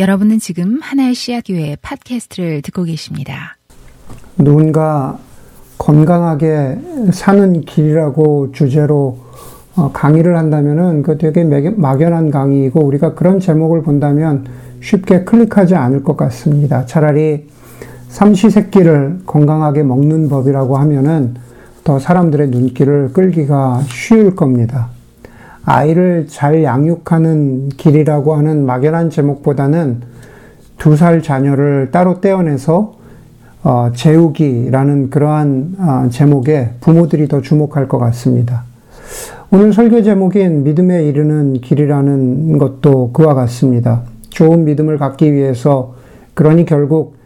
여러분은 지금 하나의 씨앗교회 팟캐스트를 듣고 계십니다. 누군가 건강하게 사는 길이라고 주제로 어, 강의를 한다면은 그 되게 막연한 강의이고 우리가 그런 제목을 본다면 쉽게 클릭하지 않을 것 같습니다. 차라리 삼시세끼를 건강하게 먹는 법이라고 하면은 더 사람들의 눈길을 끌기가 쉬울 겁니다. 아이를 잘 양육하는 길이라고 하는 막연한 제목보다는 두 살 자녀를 따로 떼어내서 어, 재우기라는 그러한 어, 제목에 부모들이 더 주목할 것 같습니다. 오늘 설교 제목인 믿음에 이르는 길이라는 것도 그와 같습니다. 좋은 믿음을 갖기 위해서 그러니 결국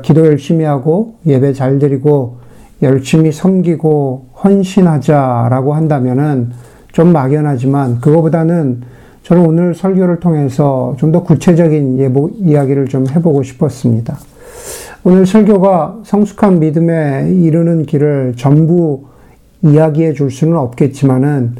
기도 열심히 하고 예배 잘 드리고 열심히 섬기고 헌신하자라고 한다면은 좀 막연하지만 그거보다는 저는 오늘 설교를 통해서 좀 더 구체적인 예보, 이야기를 좀 해보고 싶었습니다. 오늘 설교가 성숙한 믿음에 이르는 길을 전부 이야기해 줄 수는 없겠지만은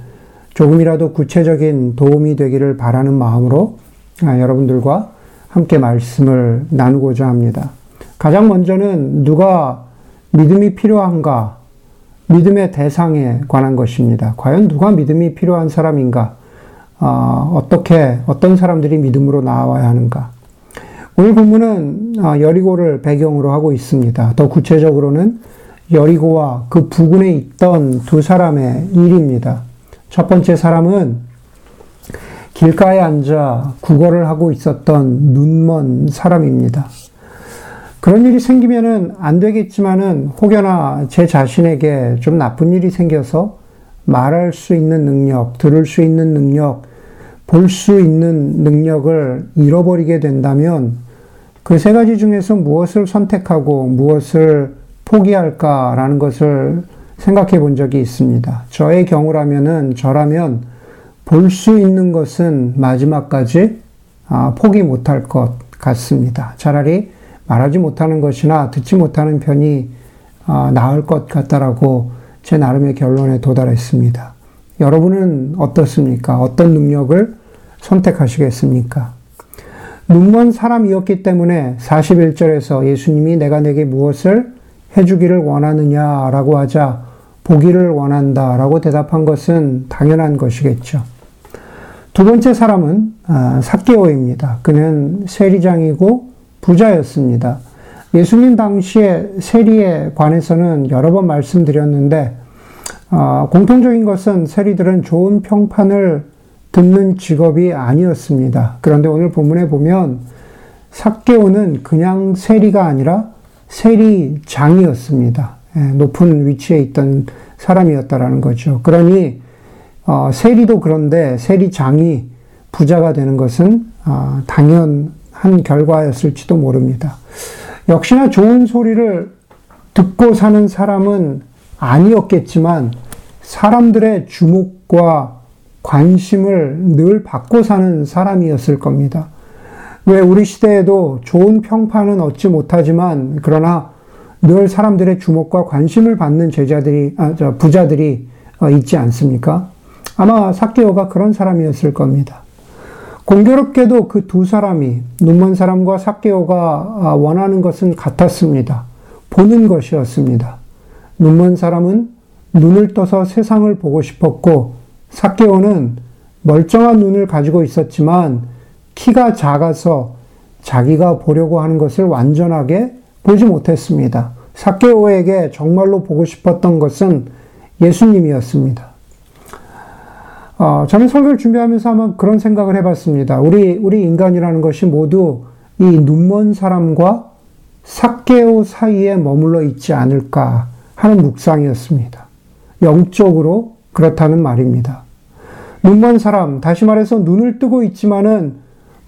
조금이라도 구체적인 도움이 되기를 바라는 마음으로 아, 여러분들과 함께 말씀을 나누고자 합니다. 가장 먼저는 누가 믿음이 필요한가 믿음의 대상에 관한 것입니다. 과연 누가 믿음이 필요한 사람인가? 어, 떻게 어떤 사람들이 믿음으로 나와야 하는가? 오늘 본문은 어, 여리고를 배경으로 하고 있습니다. 더 구체적으로는 여리고와 그 부근에 있던 두 사람의 일입니다. 첫 번째 사람은 길가에 앉아 구걸을 하고 있었던 눈먼 사람입니다. 그런 일이 생기면은 안 되겠지만은 혹여나 제 자신에게 좀 나쁜 일이 생겨서 말할 수 있는 능력, 들을 수 있는 능력, 볼 수 있는 능력을 잃어버리게 된다면 그 세 가지 중에서 무엇을 선택하고 무엇을 포기할까라는 것을 생각해 본 적이 있습니다. 저의 경우라면은 저라면 볼 수 있는 것은 마지막까지 아, 포기 못할 것 같습니다. 차라리 말하지 못하는 것이나 듣지 못하는 편이 아, 나을 것 같다라고 제 나름의 결론에 도달했습니다. 여러분은 어떻습니까? 어떤 능력을 선택하시겠습니까? 눈먼 사람이었기 때문에 41절에서 예수님이 내가 내게 무엇을 해주기를 원하느냐라고 하자 보기를 원한다 라고 대답한 것은 당연한 것이겠죠. 두 번째 사람은 아, 사개오입니다. 그는 세리장이고 부자였습니다. 예수님 당시에 세리에 관해서는 여러 번 말씀드렸는데 어, 공통적인 것은 세리들은 좋은 평판을 듣는 직업이 아니었습니다. 그런데 오늘 본문에 보면 삭개오는 그냥 세리가 아니라 세리장이었습니다. 예, 높은 위치에 있던 사람이었다라는 거죠. 그러니 어, 세리도 그런데 세리장이 부자가 되는 것은 어, 당연 한 결과였을지도 모릅니다. 역시나 좋은 소리를 듣고 사는 사람은 아니었겠지만 사람들의 주목과 관심을 늘 받고 사는 사람이었을 겁니다. 왜 우리 시대에도 좋은 평판은 얻지 못하지만 그러나 늘 사람들의 주목과 관심을 받는 제자들이 아, 저 부자들이 어, 있지 않습니까? 아마 사케오가 그런 사람이었을 겁니다. 공교롭게도 그 두 사람이 눈먼 사람과 삭개오가 아, 원하는 것은 같았습니다. 보는 것이었습니다. 눈먼 사람은 눈을 떠서 세상을 보고 싶었고 삭개오는 멀쩡한 눈을 가지고 있었지만 키가 작아서 자기가 보려고 하는 것을 완전하게 보지 못했습니다. 삭개오에게 정말로 보고 싶었던 것은 예수님이었습니다. 어, 저는 설교를 준비하면서 한번 그런 생각을 해봤습니다. 우리, 우리 인간이라는 것이 모두 이 눈먼 사람과 삭개오 사이에 머물러 있지 않을까 하는 묵상이었습니다. 영적으로 그렇다는 말입니다. 눈먼 사람, 다시 말해서 눈을 뜨고 있지만은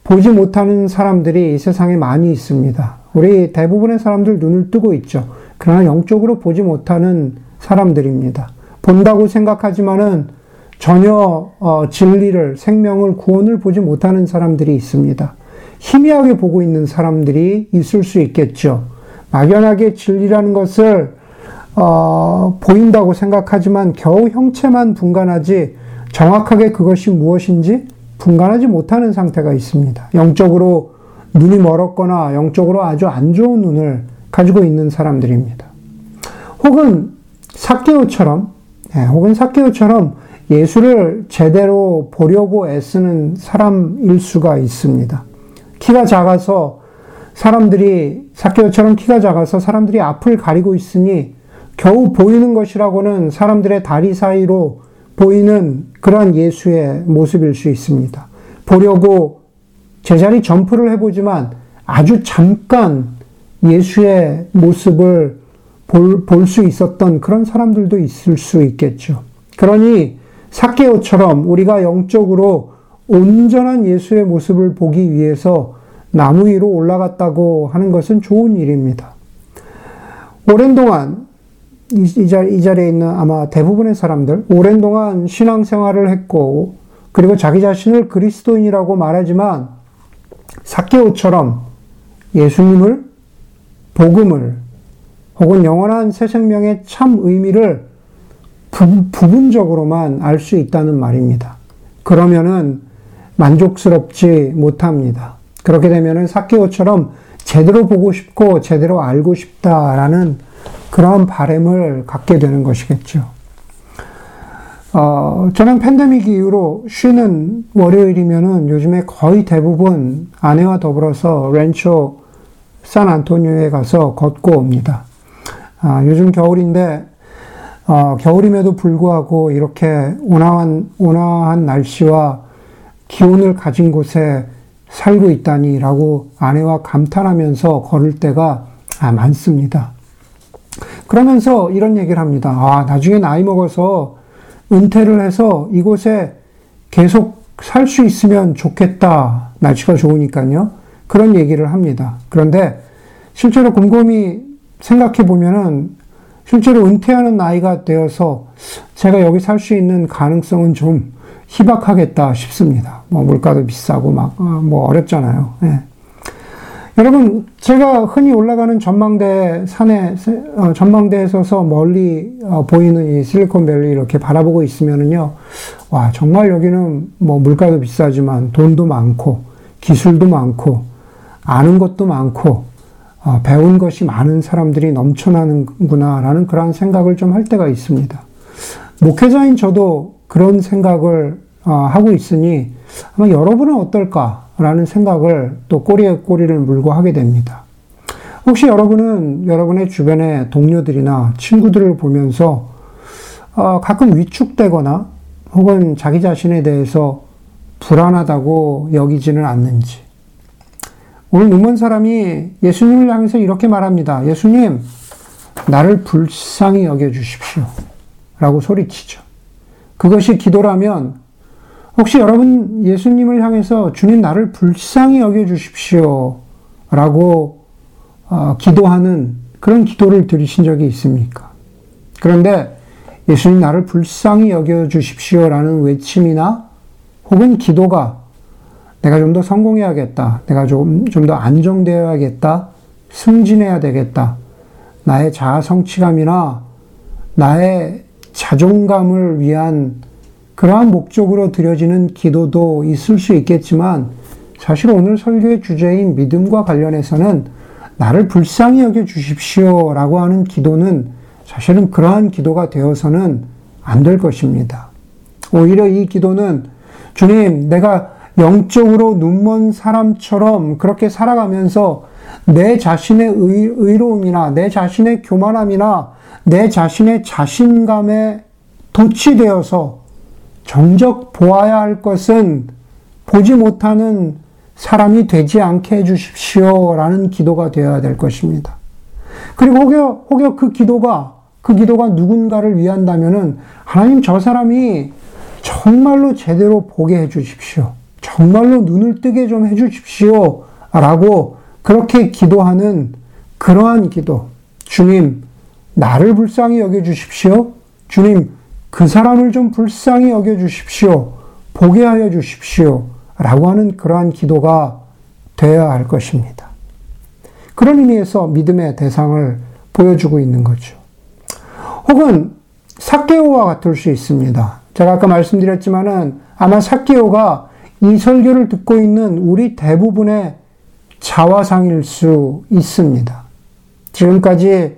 보지 못하는 사람들이 이 세상에 많이 있습니다. 우리 대부분의 사람들 눈을 뜨고 있죠. 그러나 영적으로 보지 못하는 사람들입니다. 본다고 생각하지만은 전혀 어, 진리를, 생명을, 구원을 보지 못하는 사람들이 있습니다. 희미하게 보고 있는 사람들이 있을 수 있겠죠. 막연하게 진리라는 것을 어, 보인다고 생각하지만 겨우 형체만 분간하지 정확하게 그것이 무엇인지 분간하지 못하는 상태가 있습니다. 영적으로 눈이 멀었거나 영적으로 아주 안 좋은 눈을 가지고 있는 사람들입니다. 혹은 사케오처럼, 예, 혹은 사케오처럼 예수를 제대로 보려고 애쓰는 사람일 수가 있습니다. 키가 작아서 사람들이, 사케오처럼 키가 작아서 사람들이 앞을 가리고 있으니 겨우 보이는 것이라고는 사람들의 다리 사이로 보이는 그러한 예수의 모습일 수 있습니다. 보려고 제자리 점프를 해보지만 아주 잠깐 예수의 모습을 볼 수 있었던 그런 사람들도 있을 수 있겠죠. 그러니 사케오처럼 우리가 영적으로 온전한 예수의 모습을 보기 위해서 나무 위로 올라갔다고 하는 것은 좋은 일입니다. 오랜 동안 이, 이, 자리, 이 자리에 있는 아마 대부분의 사람들, 오랜 동안 신앙생활을 했고, 그리고 자기 자신을 그리스도인이라고 말하지만, 사케오처럼 예수님을, 복음을, 혹은 영원한 새 생명의 참 의미를 부, 부분적으로만 알 수 있다는 말입니다. 그러면은 만족스럽지 못합니다. 그렇게 되면은 사케오처럼 제대로 보고 싶고 제대로 알고 싶다라는 그런 바램을 갖게 되는 것이겠죠. 어, 저는 팬데믹 이후로 쉬는 월요일이면은 요즘에 거의 대부분 아내와 더불어서 렌초 산 안토니오에 가서 걷고 옵니다. 아, 요즘 겨울인데 어, 겨울임에도 불구하고 이렇게 온화한 온화한 날씨와 기온을 가진 곳에 살고 있다니 라고 아내와 감탄하면서 걸을 때가 아, 많습니다. 그러면서 이런 얘기를 합니다. 아, 나중에 나이 먹어서 은퇴를 해서 이곳에 계속 살 수 있으면 좋겠다. 날씨가 좋으니까요. 그런 얘기를 합니다. 그런데 실제로 곰곰이 생각해 보면은 실제로 은퇴하는 나이가 되어서 제가 여기 살 수 있는 가능성은 좀 희박하겠다 싶습니다. 뭐 물가도 비싸고 막뭐 어, 어렵잖아요. 예. 여러분 제가 흔히 올라가는 전망대 산에 어, 전망대에 서서 멀리 어, 보이는 이 실리콘밸리 이렇게 바라보고 있으면은요, 와 정말 여기는 뭐 물가도 비싸지만 돈도 많고 기술도 많고 아는 것도 많고 어, 배운 것이 많은 사람들이 넘쳐나는구나라는 그런 생각을 좀 할 때가 있습니다. 목회자인 저도 그런 생각을 어, 하고 있으니 아마 여러분은 어떨까라는 생각을 또 꼬리에 꼬리를 물고 하게 됩니다. 혹시 여러분은 여러분의 주변의 동료들이나 친구들을 보면서 어, 가끔 위축되거나 혹은 자기 자신에 대해서 불안하다고 여기지는 않는지. 오늘 눈먼 사람이 예수님을 향해서 이렇게 말합니다. 예수님, 나를 불쌍히 여겨주십시오. 라고 소리치죠. 그것이 기도라면 혹시 여러분 예수님을 향해서 주님 나를 불쌍히 여겨 주십시오. 라고 어, 기도하는 그런 기도를 들으신 적이 있습니까? 그런데 예수님 나를 불쌍히 여겨 주십시오. 라는 외침이나 혹은 기도가 내가 좀 더 성공해야겠다. 내가 좀, 좀 더 안정되어야겠다. 승진해야 되겠다. 나의 자아 성취감이나 나의 자존감을 위한 그러한 목적으로 드려지는 기도도 있을 수 있겠지만 사실 오늘 설교의 주제인 믿음과 관련해서는 나를 불쌍히 여겨 주십시오 라고 하는 기도는 사실은 그러한 기도가 되어서는 안 될 것입니다. 오히려 이 기도는 주님, 내가 영적으로 눈먼 사람처럼 그렇게 살아가면서 내 자신의 의, 로움이나 내 자신의 교만함이나 내 자신의 자신감에 도취되어서 정적 보아야 할 것은 보지 못하는 사람이 되지 않게 해주십시오. 라는 기도가 되어야 될 것입니다. 그리고 혹여, 혹여 그 기도가, 그 기도가 누군가를 위한다면은 하나님 저 사람이 정말로 제대로 보게 해주십시오. 정말로 눈을 뜨게 좀 해주십시오. 라고 그렇게 기도하는 그러한 기도. 주님, 나를 불쌍히 여겨주십시오. 주님, 그 사람을 좀 불쌍히 여겨 주십시오. 보게 하여 주십시오. 라고 하는 그러한 기도가 되어야 할 것입니다. 그런 의미에서 믿음의 대상을 보여주고 있는 거죠. 혹은 사케오와 같을 수 있습니다. 제가 아까 말씀드렸지만은 아마 사케오가 이 설교를 듣고 있는 우리 대부분의 자화상일 수 있습니다. 지금까지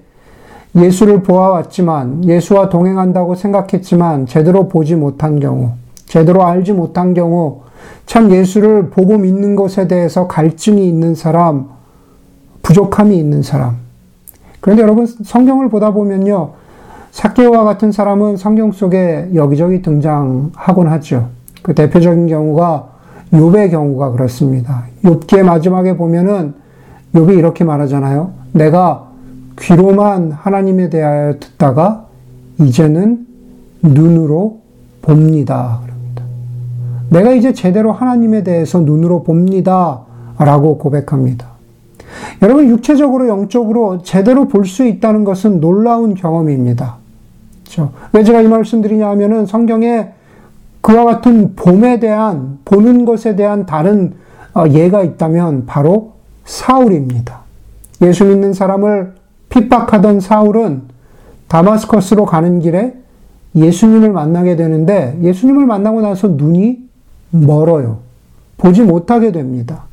예수를 보아왔지만 예수와 동행한다고 생각했지만 제대로 보지 못한 경우, 제대로 알지 못한 경우, 참 예수를 보고 믿는 것에 대해서 갈증이 있는 사람, 부족함이 있는 사람. 그런데 여러분 성경을 보다 보면요. 사케오와 같은 사람은 성경 속에 여기저기 등장하곤 하죠. 그 대표적인 경우가 욥의 경우가 그렇습니다. 욥기의 마지막에 보면은 욥이 이렇게 말하잖아요. 내가 귀로만 하나님에 대하여 듣다가 이제는 눈으로 봅니다. 그럽니다. 내가 이제 제대로 하나님에 대해서 눈으로 봅니다. 라고 고백합니다. 여러분, 육체적으로, 영적으로 제대로 볼 수 있다는 것은 놀라운 경험입니다. 그렇죠? 왜 제가 이 말씀 드리냐 하면은 성경에 그와 같은 봄에 대한, 보는 것에 대한 다른 어, 예가 있다면 바로 사울입니다. 예수 믿는 사람을 핍박하던 사울은 다마스커스로 가는 길에 예수님을 만나게 되는데 예수님을 만나고 나서 눈이 멀어요. 보지 못하게 됩니다.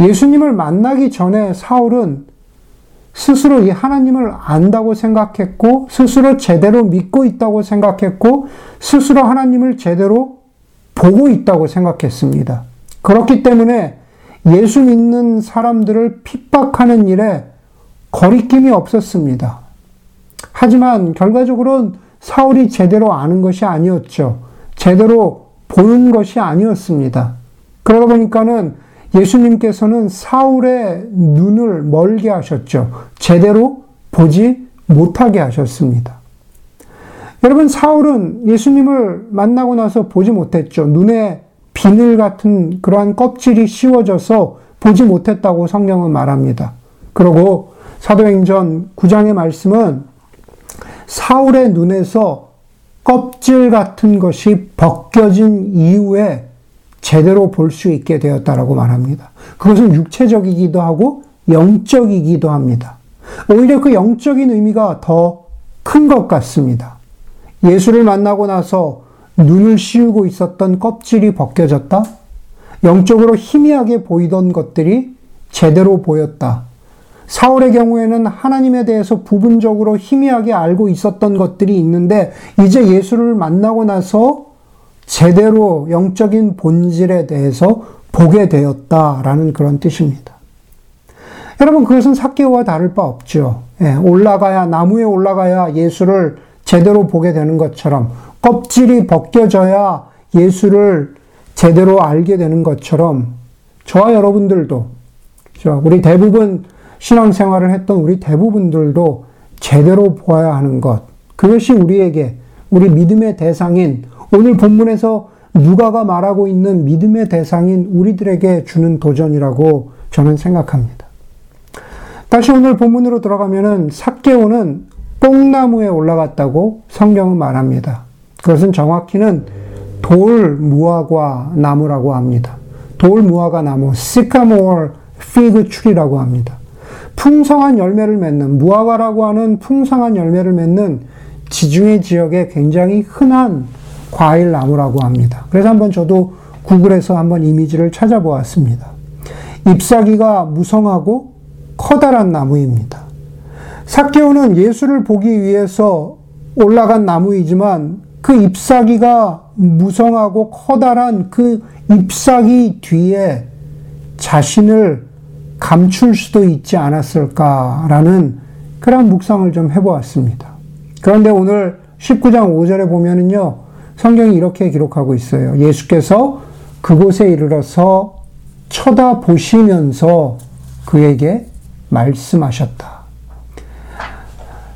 예수님을 만나기 전에 사울은 스스로 이 하나님을 안다고 생각했고, 스스로 제대로 믿고 있다고 생각했고, 스스로 하나님을 제대로 보고 있다고 생각했습니다. 그렇기 때문에 예수 믿는 사람들을 핍박하는 일에 거리낌이 없었습니다. 하지만 결과적으로는 사울이 제대로 아는 것이 아니었죠. 제대로 보는 것이 아니었습니다. 그러다 보니까는 예수님께서는 사울의 눈을 멀게 하셨죠. 제대로 보지 못하게 하셨습니다. 여러분, 사울은 예수님을 만나고 나서 보지 못했죠. 눈에 비늘 같은 그러한 껍질이 씌워져서 보지 못했다고 성경은 말합니다. 그리고 사도행전 9장의 말씀은 사울의 눈에서 껍질 같은 것이 벗겨진 이후에 제대로 볼 수 있게 되었다라고 말합니다. 그것은 육체적이기도 하고 영적이기도 합니다. 오히려 그 영적인 의미가 더 큰 것 같습니다. 예수를 만나고 나서 눈을 씌우고 있었던 껍질이 벗겨졌다? 영적으로 희미하게 보이던 것들이 제대로 보였다. 사울의 경우에는 하나님에 대해서 부분적으로 희미하게 알고 있었던 것들이 있는데 이제 예수를 만나고 나서 제대로 영적인 본질에 대해서 보게 되었다라는 그런 뜻입니다. 여러분 그것은 사개오와 다를 바 없죠. 예, 올라가야 나무에 올라가야 예수를 제대로 보게 되는 것처럼 껍질이 벗겨져야 예수를 제대로 알게 되는 것처럼 저와 여러분들도? 우리 대부분 신앙생활을 했던 우리 대부분들도 제대로 보아야 하는 것. 그것이 우리에게, 우리 믿음의 대상인, 오늘 본문에서 누가가 말하고 있는 믿음의 대상인 우리들에게 주는 도전이라고 저는 생각합니다. 다시 오늘 본문으로 들어가면은 삭개오는 뽕나무에 올라갔다고 성경은 말합니다. 그것은 정확히는 돌 무화과 나무라고 합니다. 돌 무화과 나무, 시카모어 피그 트리라고 합니다. 풍성한 열매를 맺는 무화과라고 하는 풍성한 열매를 맺는 지중해 지역에 굉장히 흔한 과일 나무라고 합니다. 그래서 한번 저도 구글에서 한번 이미지를 찾아보았습니다. 잎사귀가 무성하고 커다란 나무입니다. 사케오는 예수를 보기 위해서 올라간 나무이지만 그 잎사귀가 무성하고 커다란 그 잎사귀 뒤에 자신을 감출 수도 있지 않았을까라는 그런 묵상을 좀 해보았습니다. 그런데 오늘 19장 5절에 보면은요, 성경이 이렇게 기록하고 있어요. 예수께서 그곳에 이르러서 쳐다보시면서 그에게 말씀하셨다.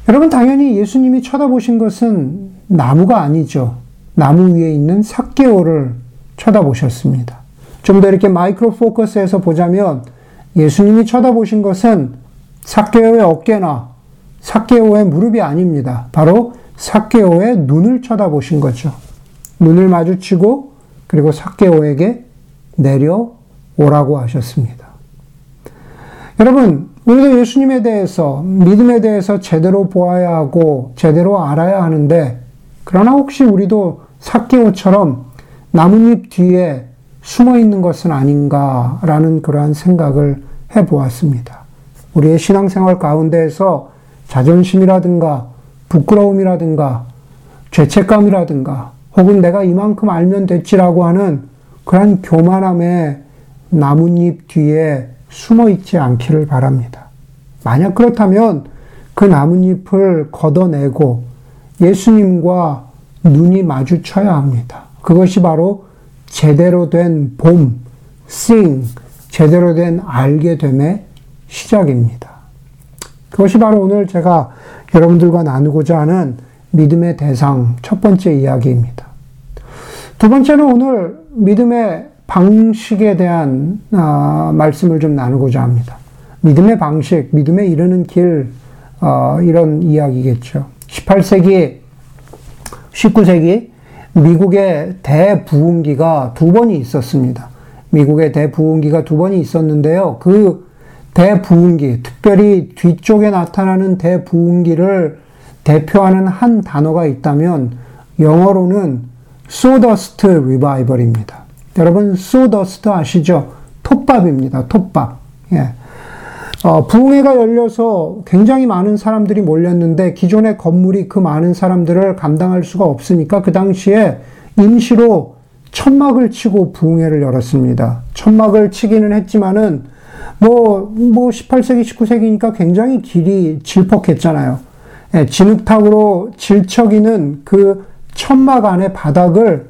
여러분, 당연히 예수님이 쳐다보신 것은 나무가 아니죠. 나무 위에 있는 삭개오를 쳐다보셨습니다. 좀 더 이렇게 마이크로 포커스에서 보자면 예수님이 쳐다보신 것은 사케오의 어깨나 사케오의 무릎이 아닙니다. 바로 사케오의 눈을 쳐다보신 거죠. 눈을 마주치고 그리고 사케오에게 내려오라고 하셨습니다. 여러분, 우리도 예수님에 대해서, 믿음에 대해서 제대로 보아야 하고, 제대로 알아야 하는데, 그러나 혹시 우리도 사케오처럼 나뭇잎 뒤에 숨어 있는 것은 아닌가라는 그러한 생각을 해 보았습니다. 우리의 신앙생활 가운데에서 자존심이라든가 부끄러움이라든가 죄책감이라든가 혹은 내가 이만큼 알면 됐지라고 하는 그러한 교만함의 나뭇잎 뒤에 숨어 있지 않기를 바랍니다. 만약 그렇다면 그 나뭇잎을 걷어내고 예수님과 눈이 마주쳐야 합니다. 그것이 바로 제대로 된 봄, sing, 제대로 된 알게 됨의 시작입니다. 그것이 바로 오늘 제가 여러분들과 나누고자 하는 믿음의 대상 첫 번째 이야기입니다. 두 번째는 오늘 믿음의 방식에 대한 어, 말씀을 좀 나누고자 합니다. 믿음의 방식, 믿음에 이르는 길, 어, 이런 이야기겠죠. 18세기, 19세기 미국의 대부흥기가 두 번이 있었습니다. 미국의 대부흥기가 두 번이 있었는데요. 그 대부흥기, 특별히 뒤쪽에 나타나는 대부흥기를 대표하는 한 단어가 있다면 영어로는 sawdust revival입니다. 여러분 sawdust 아시죠? 톱밥입니다. 톱밥. 예. 어, 부흥회가 열려서 굉장히 많은 사람들이 몰렸는데 기존의 건물이 그 많은 사람들을 감당할 수가 없으니까 그 당시에 임시로 천막을 치고 부흥회를 열었습니다. 천막을 치기는 했지만은 뭐, 뭐 18세기, 19세기니까 굉장히 길이 질퍽했잖아요. 예, 진흙탕으로 질척이는 그 천막 안의 바닥을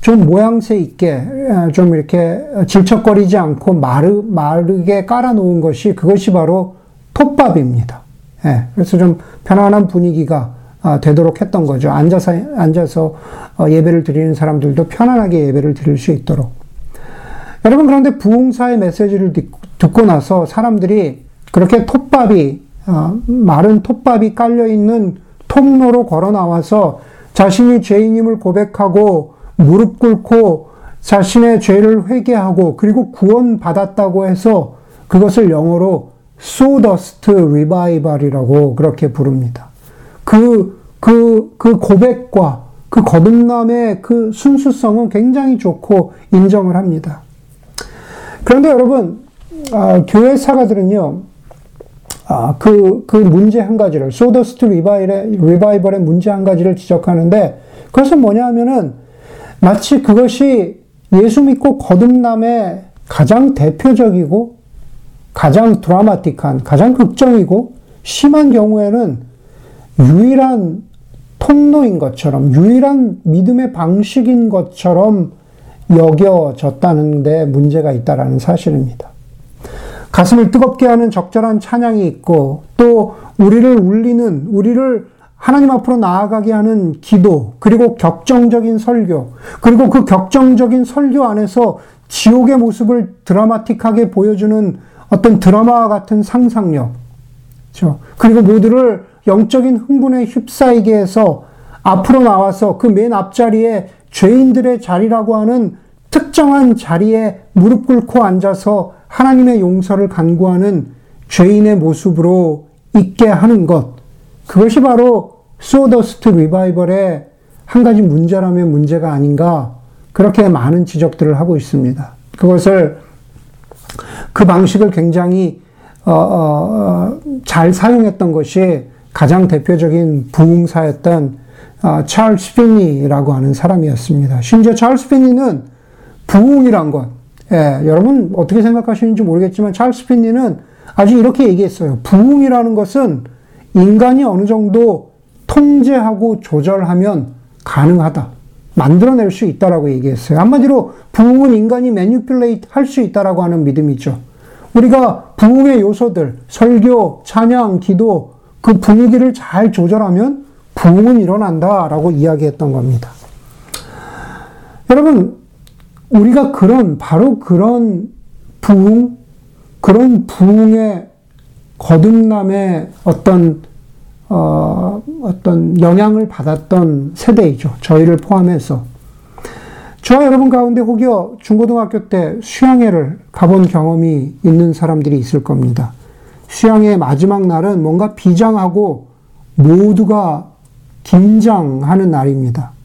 좀 모양새 있게 예, 좀 이렇게 질척거리지 않고 마르, 마르게 깔아놓은 것이 그것이 바로 톱밥입니다. 예, 그래서 좀 편안한 분위기가 아, 되도록 했던 거죠. 앉아서, 앉아서 어, 예배를 드리는 사람들도 편안하게 예배를 드릴 수 있도록. 여러분, 그런데 부흥사의 메시지를 듣고 나서 사람들이 그렇게 톱밥이, 어, 마른 톱밥이 깔려있는 통로로 걸어 나와서 자신이 죄인임을 고백하고 무릎 꿇고 자신의 죄를 회개하고 그리고 구원받았다고 해서 그것을 영어로 sawdust revival이라고 그렇게 부릅니다. 그, 그, 그 고백과 그 거듭남의 그 순수성은 굉장히 좋고 인정을 합니다. 그런데 여러분, 아, 교회 사가들은요, 아, 그, 그 문제 한 가지를, 소더스트 리바이벌의, 리바이벌의 문제 한 가지를 지적하는데, 그것은 뭐냐 하면은, 마치 그것이 예수 믿고 거듭남의 가장 대표적이고, 가장 드라마틱한, 가장 극적이고, 심한 경우에는 유일한 통로인 것처럼, 유일한 믿음의 방식인 것처럼 여겨졌다는데 문제가 있다라는 사실입니다. 가슴을 뜨겁게 하는 적절한 찬양이 있고 또 우리를 울리는 우리를 하나님 앞으로 나아가게 하는 기도 그리고 격정적인 설교 그리고 그 격정적인 설교 안에서 지옥의 모습을 드라마틱하게 보여주는 어떤 드라마와 같은 상상력 그렇죠? 그리고 모두를 영적인 흥분에 휩싸이게 해서 앞으로 나와서 그 맨 앞자리에 죄인들의 자리라고 하는 특정한 자리에 무릎 꿇고 앉아서 하나님의 용서를 간구하는 죄인의 모습으로 있게 하는 것. 그것이 바로 소더스트 리바이벌의 한 가지 문제라면 문제가 아닌가. 그렇게 많은 지적들을 하고 있습니다. 그것을 그 방식을 굉장히 어, 어, 어잘 사용했던 것이 가장 대표적인 부흥사였던 어, 찰스 피니라고 하는 사람이었습니다. 심지어 찰스 피니는 부흥이란 것, 예, 여러분 어떻게 생각하시는지 모르겠지만 찰스 핀니는 아주 이렇게 얘기했어요. 부흥이라는 것은 인간이 어느 정도 통제하고 조절하면 가능하다. 만들어낼 수 있다라고 얘기했어요. 한마디로 부흥은 인간이 매니플레이트 할 수 있다라고 하는 믿음이죠. 우리가 부흥의 요소들, 설교, 찬양, 기도, 그 분위기를 잘 조절하면 부흥은 일어난다라고 이야기했던 겁니다. 여러분, 우리가 그런, 바로 그런 부흥, 그런 부흥의 거듭남의 어떤, 어, 어떤 영향을 받았던 세대이죠. 저희를 포함해서. 저와 여러분 가운데 혹여 중고등학교 때 수양회를 가본 경험이 있는 사람들이 있을 겁니다. 수양회 마지막 날은 뭔가 비장하고 모두가 긴장하는 날입니다.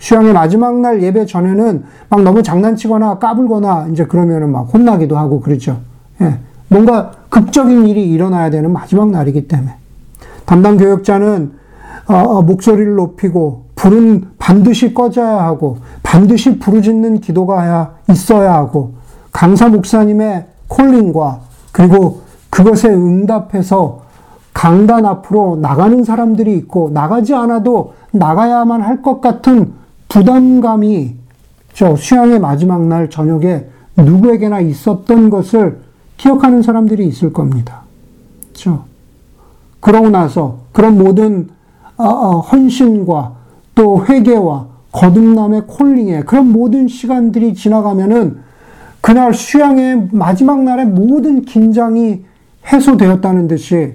수양의 마지막 날 예배 전에는 막 너무 장난치거나 까불거나 이제 그러면은 막 혼나기도 하고 그렇죠. 예. 뭔가 극적인 일이 일어나야 되는 마지막 날이기 때문에. 담당 교역자는 어, 어, 목소리를 높이고 불은 반드시 꺼져야 하고 반드시 부르짖는 기도가 있어야 하고 강사 목사님의 콜링과 그리고 그것에 응답해서 강단 앞으로 나가는 사람들이 있고 나가지 않아도 나가야만 할 것 같은 부담감이 저 수양의 마지막 날 저녁에 누구에게나 있었던 것을 기억하는 사람들이 있을 겁니다. 그렇죠? 그러고 나서 그런 모든 어, 어, 헌신과 또 회개와 거듭남의 콜링에 그런 모든 시간들이 지나가면은 그날 수양의 마지막 날의 모든 긴장이 해소되었다는 듯이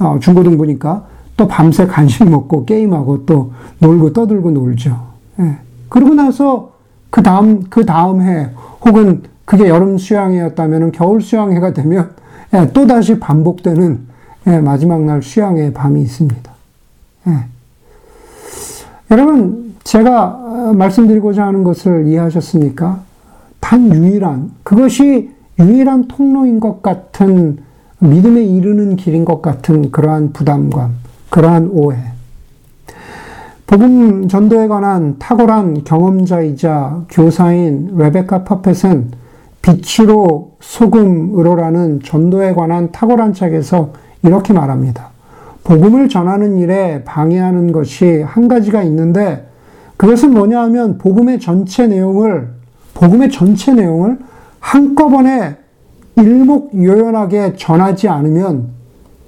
어, 중고등 보니까 또 밤새 간식 먹고 게임하고 또 놀고 떠들고 놀죠. 예. 그러고 나서 그 다음 그 다음 해 혹은 그게 여름 수양회였다면 겨울 수양회가 되면 예, 또 다시 반복되는 예, 마지막 날 수양회 밤이 있습니다. 예. 여러분 제가 어, 말씀드리고자 하는 것을 이해하셨습니까? 단 유일한 그것이 유일한 통로인 것 같은 믿음에 이르는 길인 것 같은 그러한 부담감, 그러한 오해. 복음 전도에 관한 탁월한 경험자이자 교사인 레베카 퍼펫은 빛으로 소금으로라는 전도에 관한 탁월한 책에서 이렇게 말합니다. 복음을 전하는 일에 방해하는 것이 한 가지가 있는데 그것은 뭐냐 하면 복음의 전체 내용을 복음의 전체 내용을 한꺼번에 일목요연하게 전하지 않으면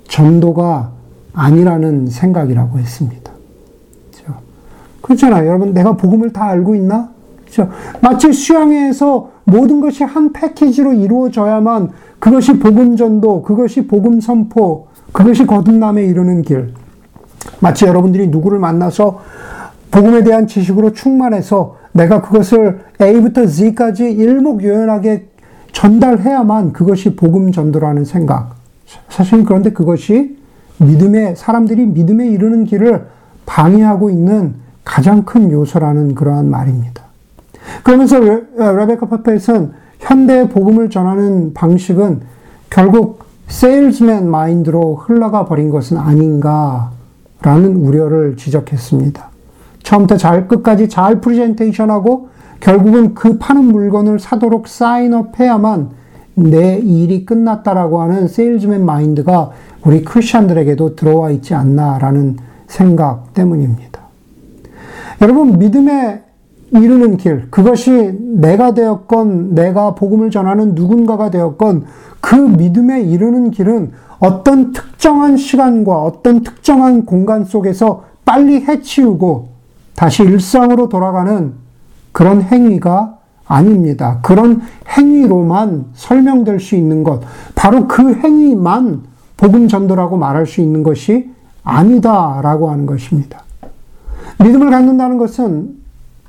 전도가 아니라는 생각이라고 했습니다. 그렇잖아요. 여러분, 내가 복음을 다 알고 있나? 그렇죠? 마치 수양회에서 모든 것이 한 패키지로 이루어져야만 그것이 복음 전도, 그것이 복음 선포, 그것이 거듭남에 이르는 길. 마치 여러분들이 누구를 만나서 복음에 대한 지식으로 충만해서 내가 그것을 A부터 Z까지 일목요연하게 전달해야만 그것이 복음 전도라는 생각. 사실 그런데 그것이 믿음의, 사람들이 믿음에 이르는 길을 방해하고 있는 가장 큰 요소라는 그러한 말입니다. 그러면서 레베카 파페트는 현대의 복음을 전하는 방식은 결국 세일즈맨 마인드로 흘러가 버린 것은 아닌가라는 우려를 지적했습니다. 처음부터 잘 끝까지 잘 프레젠테이션하고 결국은 그 파는 물건을 사도록 sign up해야만 내 일이 끝났다라고 하는 세일즈맨 마인드가 우리 크리스천들에게도 들어와 있지 않나라는 생각 때문입니다. 여러분 믿음에 이르는 길 그것이 내가 되었건 내가 복음을 전하는 누군가가 되었건 그 믿음에 이르는 길은 어떤 특정한 시간과 어떤 특정한 공간 속에서 빨리 해치우고 다시 일상으로 돌아가는 그런 행위가 아닙니다. 그런 행위로만 설명될 수 있는 것, 바로 그 행위만 복음 전도라고 말할 수 있는 것이 아니다라고 하는 것입니다. 믿음을 갖는다는 것은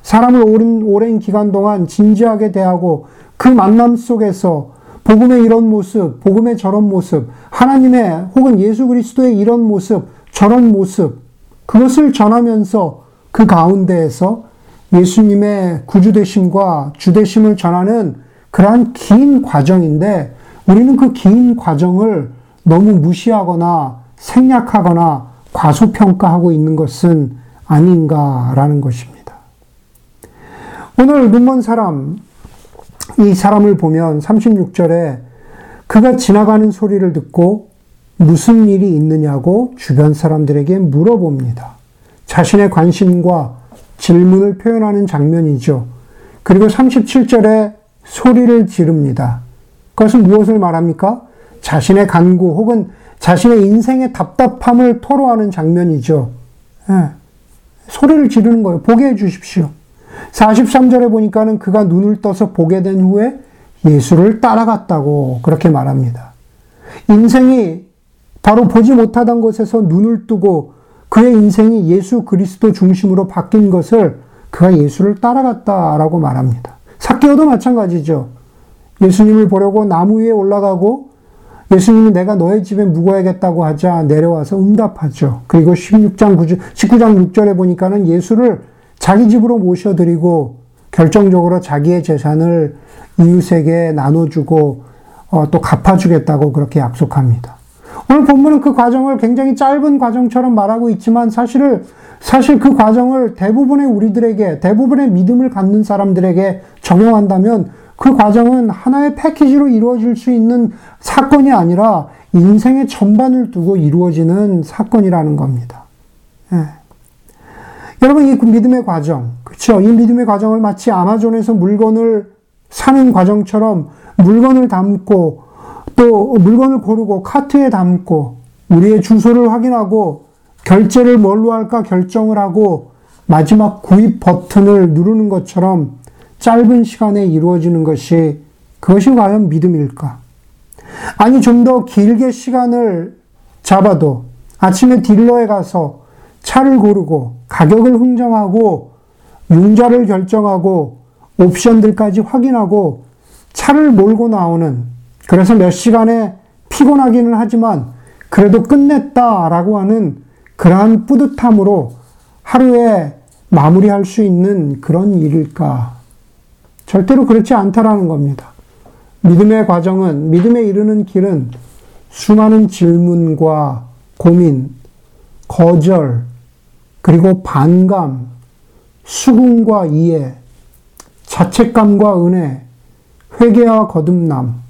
사람을 오랜, 오랜 기간 동안 진지하게 대하고 그 만남 속에서 복음의 이런 모습, 복음의 저런 모습, 하나님의 혹은 예수 그리스도의 이런 모습, 저런 모습, 그것을 전하면서 그 가운데에서 예수님의 구주되심과 주되심을 전하는 그러한 긴 과정인데 우리는 그 긴 과정을 너무 무시하거나 생략하거나 과소평가하고 있는 것은 아닌가라는 것입니다. 오늘 눈먼 사람, 이 사람을 보면 36절에 그가 지나가는 소리를 듣고 무슨 일이 있느냐고 주변 사람들에게 물어봅니다. 자신의 관심과 질문을 표현하는 장면이죠. 그리고 37절에 소리를 지릅니다. 그것은 무엇을 말합니까? 자신의 간구 혹은 자신의 인생의 답답함을 토로하는 장면이죠. 예. 소리를 지르는 거예요. 보게 해 주십시오. 43절에 보니까는 그가 눈을 떠서 보게 된 후에 예수를 따라갔다고 그렇게 말합니다. 인생이 바로 보지 못하던 곳에서 눈을 뜨고 그의 인생이 예수 그리스도 중심으로 바뀐 것을 그가 예수를 따라갔다라고 말합니다. 사케오도 마찬가지죠. 예수님을 보려고 나무 위에 올라가고 예수님이 내가 너의 집에 묵어야겠다고 하자 내려와서 응답하죠. 그리고 16장 9절, 19장 6절에 보니까는 예수를 자기 집으로 모셔드리고 결정적으로 자기의 재산을 이웃에게 나눠주고 어, 또 갚아주겠다고 그렇게 약속합니다. 오늘 본문은 그 과정을 굉장히 짧은 과정처럼 말하고 있지만 사실을 사실 그 과정을 대부분의 우리들에게 대부분의 믿음을 갖는 사람들에게 적용한다면 그 과정은 하나의 패키지로 이루어질 수 있는 사건이 아니라 인생의 전반을 두고 이루어지는 사건이라는 겁니다. 예. 여러분 이 믿음의 과정, 그렇죠? 이 믿음의 과정을 마치 아마존에서 물건을 사는 과정처럼 물건을 담고 또 물건을 고르고 카트에 담고 우리의 주소를 확인하고 결제를 뭘로 할까 결정을 하고 마지막 구입 버튼을 누르는 것처럼 짧은 시간에 이루어지는 것이 그것이 과연 믿음일까? 아니 좀 더 길게 시간을 잡아도 아침에 딜러에 가서 차를 고르고 가격을 흥정하고 융자를 결정하고 옵션들까지 확인하고 차를 몰고 나오는 그래서 몇 시간에 피곤하기는 하지만 그래도 끝냈다라고 하는 그러한 뿌듯함으로 하루에 마무리할 수 있는 그런 일일까? 절대로 그렇지 않다라는 겁니다. 믿음의 과정은, 믿음에 이르는 길은 수많은 질문과 고민, 거절, 그리고 반감, 수긍과 이해, 자책감과 은혜, 회개와 거듭남,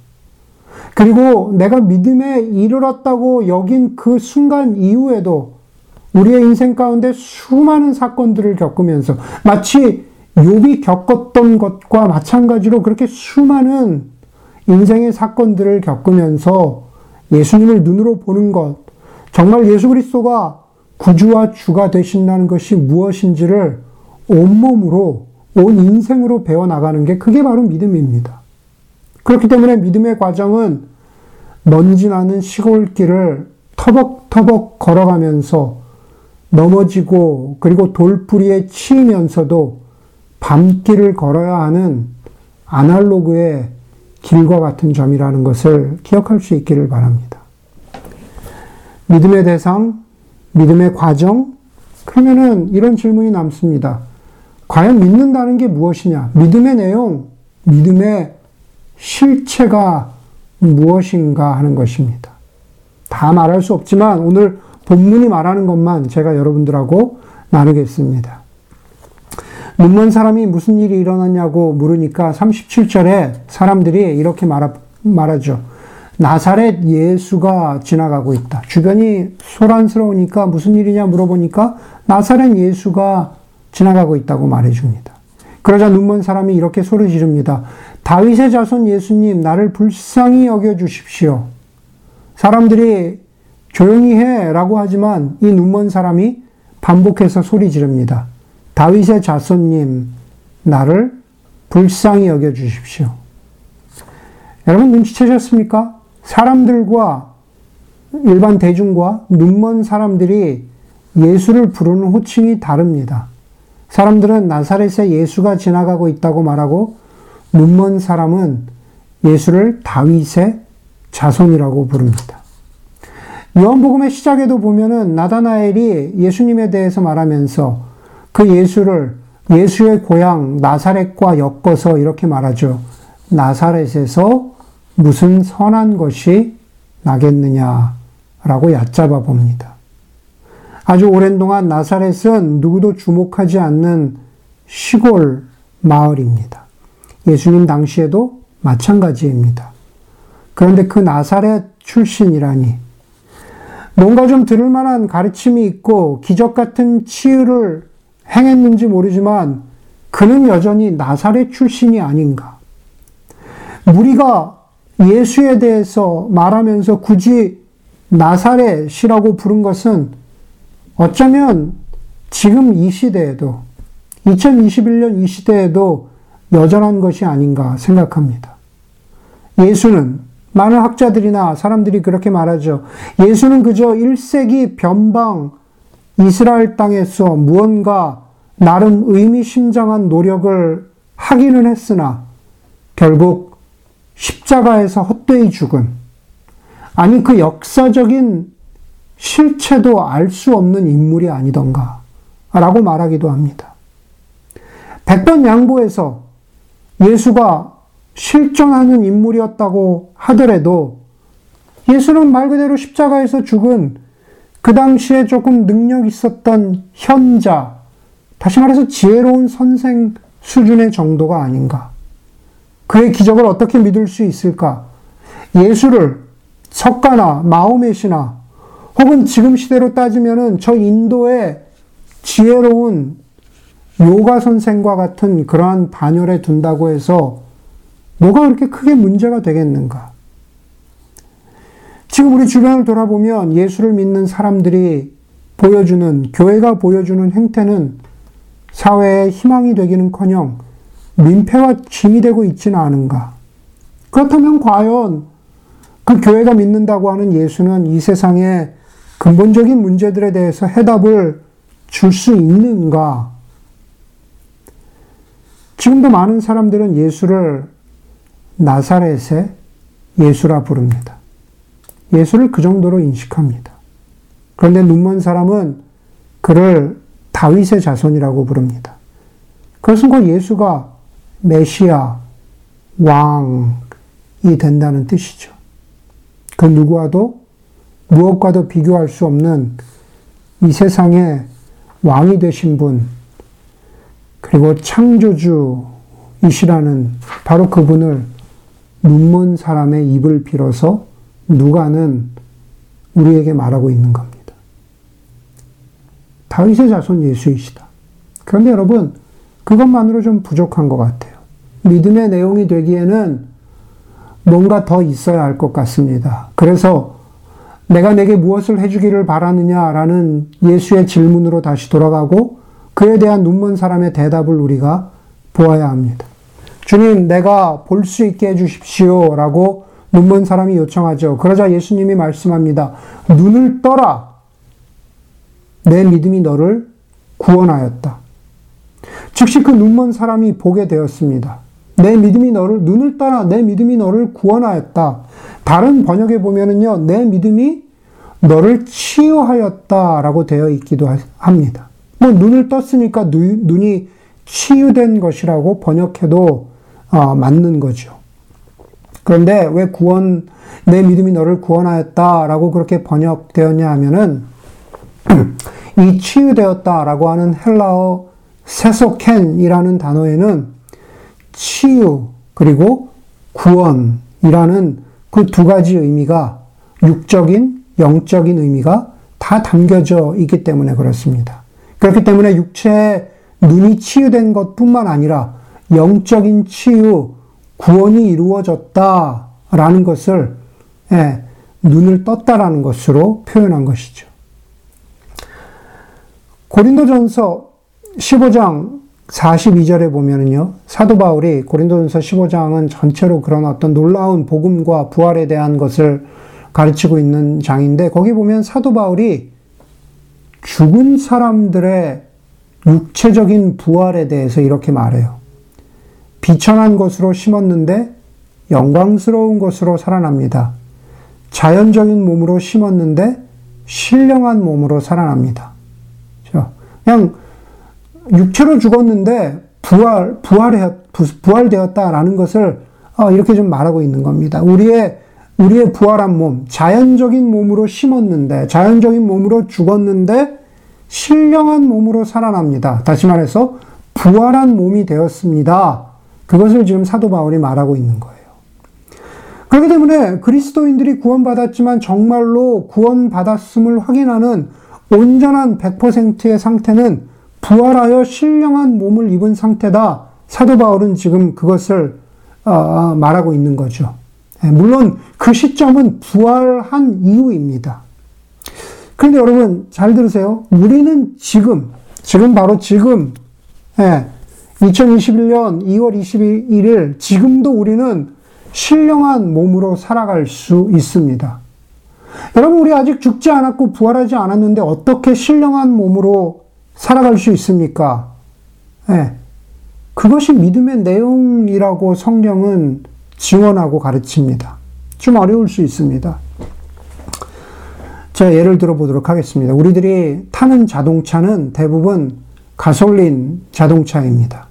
그리고 내가 믿음에 이르렀다고 여긴 그 순간 이후에도 우리의 인생 가운데 수많은 사건들을 겪으면서 마치 욥이 겪었던 것과 마찬가지로 그렇게 수많은 인생의 사건들을 겪으면서 예수님을 눈으로 보는 것, 정말 예수 그리스도가 구주와 주가 되신다는 것이 무엇인지를 온몸으로, 온 인생으로 배워나가는 게 그게 바로 믿음입니다. 그렇기 때문에 믿음의 과정은 먼지 나는 시골길을 터벅터벅 걸어가면서 넘어지고 그리고 돌뿌리에 치이면서도 밤길을 걸어야 하는 아날로그의 길과 같은 점이라는 것을 기억할 수 있기를 바랍니다. 믿음의 대상, 믿음의 과정, 그러면은 이런 질문이 남습니다. 과연 믿는다는 게 무엇이냐? 믿음의 내용, 믿음의 실체가 무엇인가 하는 것입니다. 다 말할 수 없지만 오늘 본문이 말하는 것만 제가 여러분들하고 나누겠습니다. 눈먼 사람이 무슨 일이 일어났냐고 물으니까 37절에 사람들이 이렇게 말하, 말하죠. 나사렛 예수가 지나가고 있다. 주변이 소란스러우니까 무슨 일이냐 물어보니까 나사렛 예수가 지나가고 있다고 말해줍니다. 그러자 눈먼 사람이 이렇게 소리 지릅니다. 다윗의 자손 예수님, 나를 불쌍히 여겨 주십시오. 사람들이 조용히 해 라고 하지만 이 눈먼 사람이 반복해서 소리 지릅니다. 다윗의 자손님, 나를 불쌍히 여겨 주십시오. 여러분 눈치채셨습니까? 사람들과 일반 대중과 눈먼 사람들이 예수를 부르는 호칭이 다릅니다. 사람들은 나사렛에 예수가 지나가고 있다고 말하고 눈먼 사람은 예수를 다윗의 자손이라고 부릅니다. 요한복음의 시작에도 보면은 나다나엘이 예수님에 대해서 말하면서 그 예수를 예수의 고향 나사렛과 엮어서 이렇게 말하죠. 나사렛에서 무슨 선한 것이 나겠느냐라고 얕잡아 봅니다. 아주 오랜 동안 나사렛은 누구도 주목하지 않는 시골 마을입니다. 예수님 당시에도 마찬가지입니다. 그런데 그 나사렛 출신이라니 뭔가 좀 들을 만한 가르침이 있고 기적 같은 치유를 행했는지 모르지만 그는 여전히 나사렛 출신이 아닌가. 우리가 예수에 대해서 말하면서 굳이 나사렛이라고 부른 것은 어쩌면 지금 이 시대에도 2021년 이 시대에도 여전한 것이 아닌가 생각합니다. 예수는 많은 학자들이나 사람들이 그렇게 말하죠. 예수는 그저 1세기 변방 이스라엘 땅에서 무언가 나름 의미심장한 노력을 하기는 했으나 결국 십자가에서 헛되이 죽은 아니 그 역사적인 실체도 알 수 없는 인물이 아니던가 라고 말하기도 합니다. 백번 양보해서 예수가 실존하는 인물이었다고 하더라도 예수는 말 그대로 십자가에서 죽은 그 당시에 조금 능력 있었던 현자, 다시 말해서 지혜로운 선생 수준의 정도가 아닌가. 그의 기적을 어떻게 믿을 수 있을까? 예수를 석가나 마호메시나 혹은 지금 시대로 따지면은 저 인도의 지혜로운 요가 선생과 같은 그러한 반열에 둔다고 해서 뭐가 그렇게 크게 문제가 되겠는가? 지금 우리 주변을 돌아보면 예수를 믿는 사람들이 보여주는, 교회가 보여주는 행태는 사회의 희망이 되기는 커녕 민폐와 짐이 되고 있지는 않은가? 그렇다면 과연 그 교회가 믿는다고 하는 예수는 이 세상의 근본적인 문제들에 대해서 해답을 줄 수 있는가? 지금도 많은 사람들은 예수를 나사렛의 예수라 부릅니다. 예수를 그 정도로 인식합니다. 그런데 눈먼 사람은 그를 다윗의 자손이라고 부릅니다. 그것은 곧 예수가 메시아, 왕이 된다는 뜻이죠. 그 누구와도 무엇과도 비교할 수 없는 이 세상의 왕이 되신 분, 그리고 창조주이시라는 바로 그분을 눈먼 사람의 입을 빌어서 누가는 우리에게 말하고 있는 겁니다. 다윗의 자손 예수이시다. 그런데 여러분, 그것만으로 좀 부족한 것 같아요. 믿음의 내용이 되기에는 뭔가 더 있어야 할 것 같습니다. 그래서 내가 내게 무엇을 해주기를 바라느냐라는 예수의 질문으로 다시 돌아가고 그에 대한 눈먼 사람의 대답을 우리가 보아야 합니다. 주님, 내가 볼 수 있게 해주십시오. 라고 눈먼 사람이 요청하죠. 그러자 예수님이 말씀합니다. 눈을 떠라. 내 믿음이 너를 구원하였다. 즉시 그 눈먼 사람이 보게 되었습니다. 내 믿음이 너를, 눈을 떠라. 내 믿음이 너를 구원하였다. 다른 번역에 보면은요, 내 믿음이 너를 치유하였다 라고 되어 있기도 합니다. 뭐, 눈을 떴으니까 눈, 이 치유된 것이라고 번역해도 어, 맞는 거죠. 그런데 왜 구원, 내 믿음이 너를 구원하였다라고 그렇게 번역되었냐 하면은, 이 치유되었다라고 하는 헬라어 세소켄이라는 단어에는 치유, 그리고 구원이라는 그 두 가지 의미가 육적인, 영적인 의미가 다 담겨져 있기 때문에 그렇습니다. 그렇기 때문에 육체의 눈이 치유된 것 뿐만 아니라 영적인 치유, 구원이 이루어졌다라는 것을 예, 눈을 떴다라는 것으로 표현한 것이죠. 고린도전서 15장 42절에 보면은요, 사도 바울이 고린도전서 15장은 전체로 그런 어떤 놀라운 복음과 부활에 대한 것을 가르치고 있는 장인데, 거기 보면 사도 바울이 죽은 사람들의 육체적인 부활에 대해서 이렇게 말해요. 비천한 것으로 심었는데 영광스러운 것으로 살아납니다. 자연적인 몸으로 심었는데 신령한 몸으로 살아납니다. 그냥 육체로 죽었는데 부활, 부활해, 부활되었다라는 것을 어, 이렇게 좀 말하고 있는 겁니다. 우리의, 우리의 부활한 몸, 자연적인 몸으로 심었는데, 자연적인 몸으로 죽었는데, 신령한 몸으로 살아납니다. 다시 말해서, 부활한 몸이 되었습니다. 그것을 지금 사도 바울이 말하고 있는 거예요. 그렇기 때문에 그리스도인들이 구원받았지만 정말로 구원받았음을 확인하는 온전한 100%의 상태는 부활하여 신령한 몸을 입은 상태다. 사도 바울은 지금 그것을 어, 어, 말하고 있는 거죠. 예, 물론 그 시점은 부활한 이후입니다. 그런데 여러분 잘 들으세요. 우리는 지금, 지금 바로 지금, 예, 2021년 2월 21일 지금도 우리는 신령한 몸으로 살아갈 수 있습니다. 여러분 우리 아직 죽지 않았고 부활하지 않았는데 어떻게 신령한 몸으로 살아갈 수 있습니까? 네. 그것이 믿음의 내용이라고 성경은 지원하고 가르칩니다. 좀 어려울 수 있습니다. 제가 예를 들어 보도록 하겠습니다. 우리들이 타는 자동차는 대부분 가솔린 자동차입니다.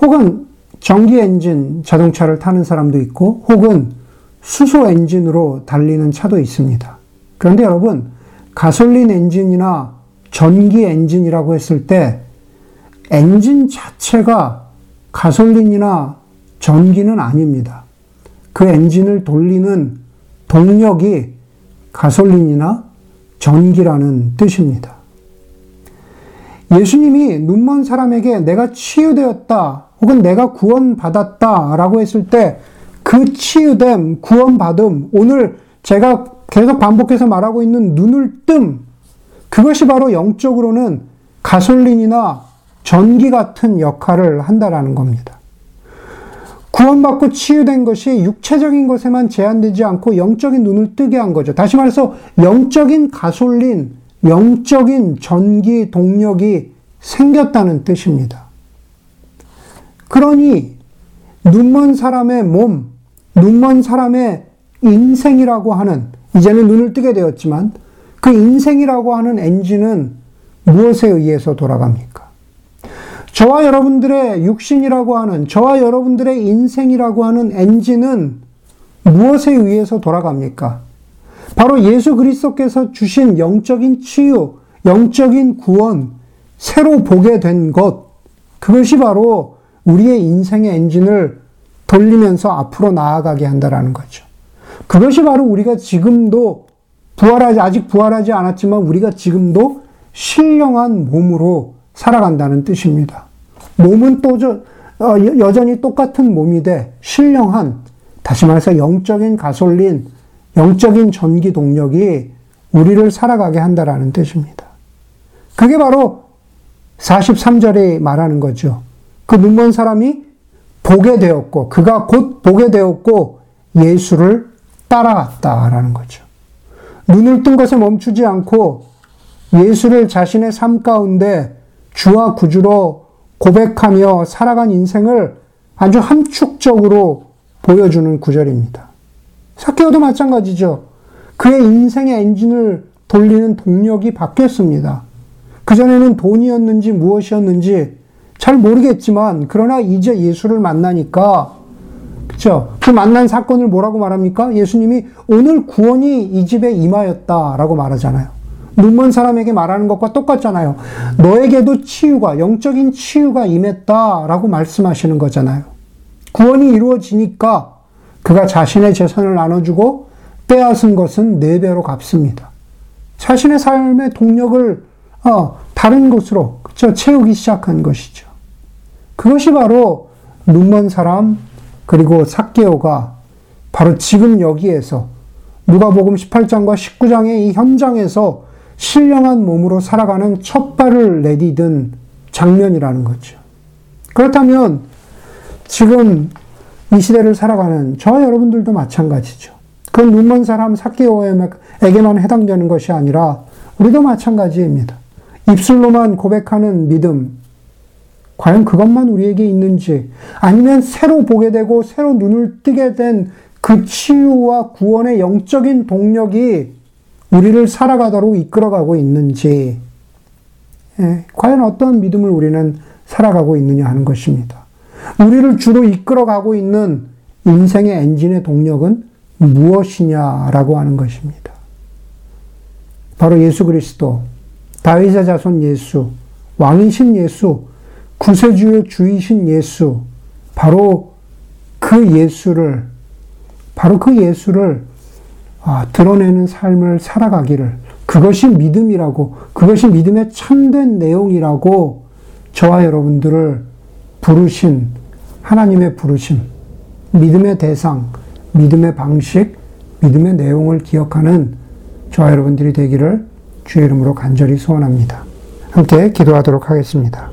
혹은 전기 엔진 자동차를 타는 사람도 있고, 혹은 수소 엔진으로 달리는 차도 있습니다. 그런데 여러분, 가솔린 엔진이나 전기 엔진이라고 했을 때, 엔진 자체가 가솔린이나 전기는 아닙니다. 그 엔진을 돌리는 동력이 가솔린이나 전기라는 뜻입니다. 예수님이 눈먼 사람에게 내가 치유되었다 혹은 내가 구원받았다 라고 했을 때 그 치유됨, 구원받음, 오늘 제가 계속 반복해서 말하고 있는 눈을 뜸, 그것이 바로 영적으로는 가솔린이나 전기 같은 역할을 한다라는 겁니다. 구원받고 치유된 것이 육체적인 것에만 제한되지 않고 영적인 눈을 뜨게 한 거죠. 다시 말해서 영적인 가솔린, 영적인 전기 동력이 생겼다는 뜻입니다. 그러니 눈먼 사람의 몸, 눈먼 사람의 인생이라고 하는 이제는 눈을 뜨게 되었지만 그 인생이라고 하는 엔진은 무엇에 의해서 돌아갑니까? 저와 여러분들의 육신이라고 하는, 저와 여러분들의 인생이라고 하는 엔진은 무엇에 의해서 돌아갑니까? 바로 예수 그리스도께서 주신 영적인 치유, 영적인 구원, 새로 보게 된 것, 그것이 바로 우리의 인생의 엔진을 돌리면서 앞으로 나아가게 한다라는 거죠. 그것이 바로 우리가 지금도 부활하지, 아직 부활하지 않았지만 우리가 지금도 신령한 몸으로 살아간다는 뜻입니다. 몸은 또 저, 어, 여전히 똑같은 몸이 돼 신령한 다시 말해서 영적인 가솔린, 영적인 전기 동력이 우리를 살아가게 한다라는 뜻입니다. 그게 바로 43절에 말하는 거죠. 그 눈먼 사람이 보게 되었고, 그가 곧 보게 되었고, 예수를 따라갔다라는 거죠. 눈을 뜬 것에 멈추지 않고 예수를 자신의 삶 가운데 주와 구주로 고백하며 살아간 인생을 아주 함축적으로 보여주는 구절입니다. 사케오도 마찬가지죠. 그의 인생의 엔진을 돌리는 동력이 바뀌었습니다. 그전에는 돈이었는지 무엇이었는지 잘 모르겠지만, 그러나 이제 예수를 만나니까, 그쵸? 그 만난 사건을 뭐라고 말합니까? 예수님이 오늘 구원이 이 집에 임하였다라고 말하잖아요. 눈먼 사람에게 말하는 것과 똑같잖아요. 너에게도 치유가, 영적인 치유가 임했다라고 말씀하시는 거잖아요. 구원이 이루어지니까 그가 자신의 재산을 나눠주고 빼앗은 것은 네 배로 갚습니다. 자신의 삶의 동력을 어, 다른 곳으로 그쵸? 채우기 시작한 것이죠. 그것이 바로 눈먼 사람 그리고 삭개오가 바로 지금 여기에서 누가복음 18장과 19장의 이 현장에서 신령한 몸으로 살아가는 첫 발을 내디든 장면이라는 거죠. 그렇다면 지금 이 시대를 살아가는 저와 여러분들도 마찬가지죠. 그건 눈먼 사람 사케오에게만 해당되는 것이 아니라 우리도 마찬가지입니다. 입술로만 고백하는 믿음, 과연 그것만 우리에게 있는지, 아니면 새로 보게 되고 새로 눈을 뜨게 된 그 치유와 구원의 영적인 동력이 우리를 살아가도록 이끌어가고 있는지, 예, 과연 어떤 믿음을 우리는 살아가고 있느냐 하는 것입니다. 우리를 주로 이끌어가고 있는 인생의 엔진의 동력은 무엇이냐라고 하는 것입니다. 바로 예수 그리스도, 다윗의 자손 예수, 왕이신 예수, 구세주의 주이신 예수, 바로 그 예수를, 바로 그 예수를 아, 드러내는 삶을 살아가기를 그것이 믿음이라고 그것이 믿음의 참된 내용이라고 저와 여러분들을 부르신 하나님의 부르심 믿음의 대상 믿음의 방식 믿음의 내용을 기억하는 저와 여러분들이 되기를 주의 이름으로 간절히 소원합니다. 함께 기도하도록 하겠습니다.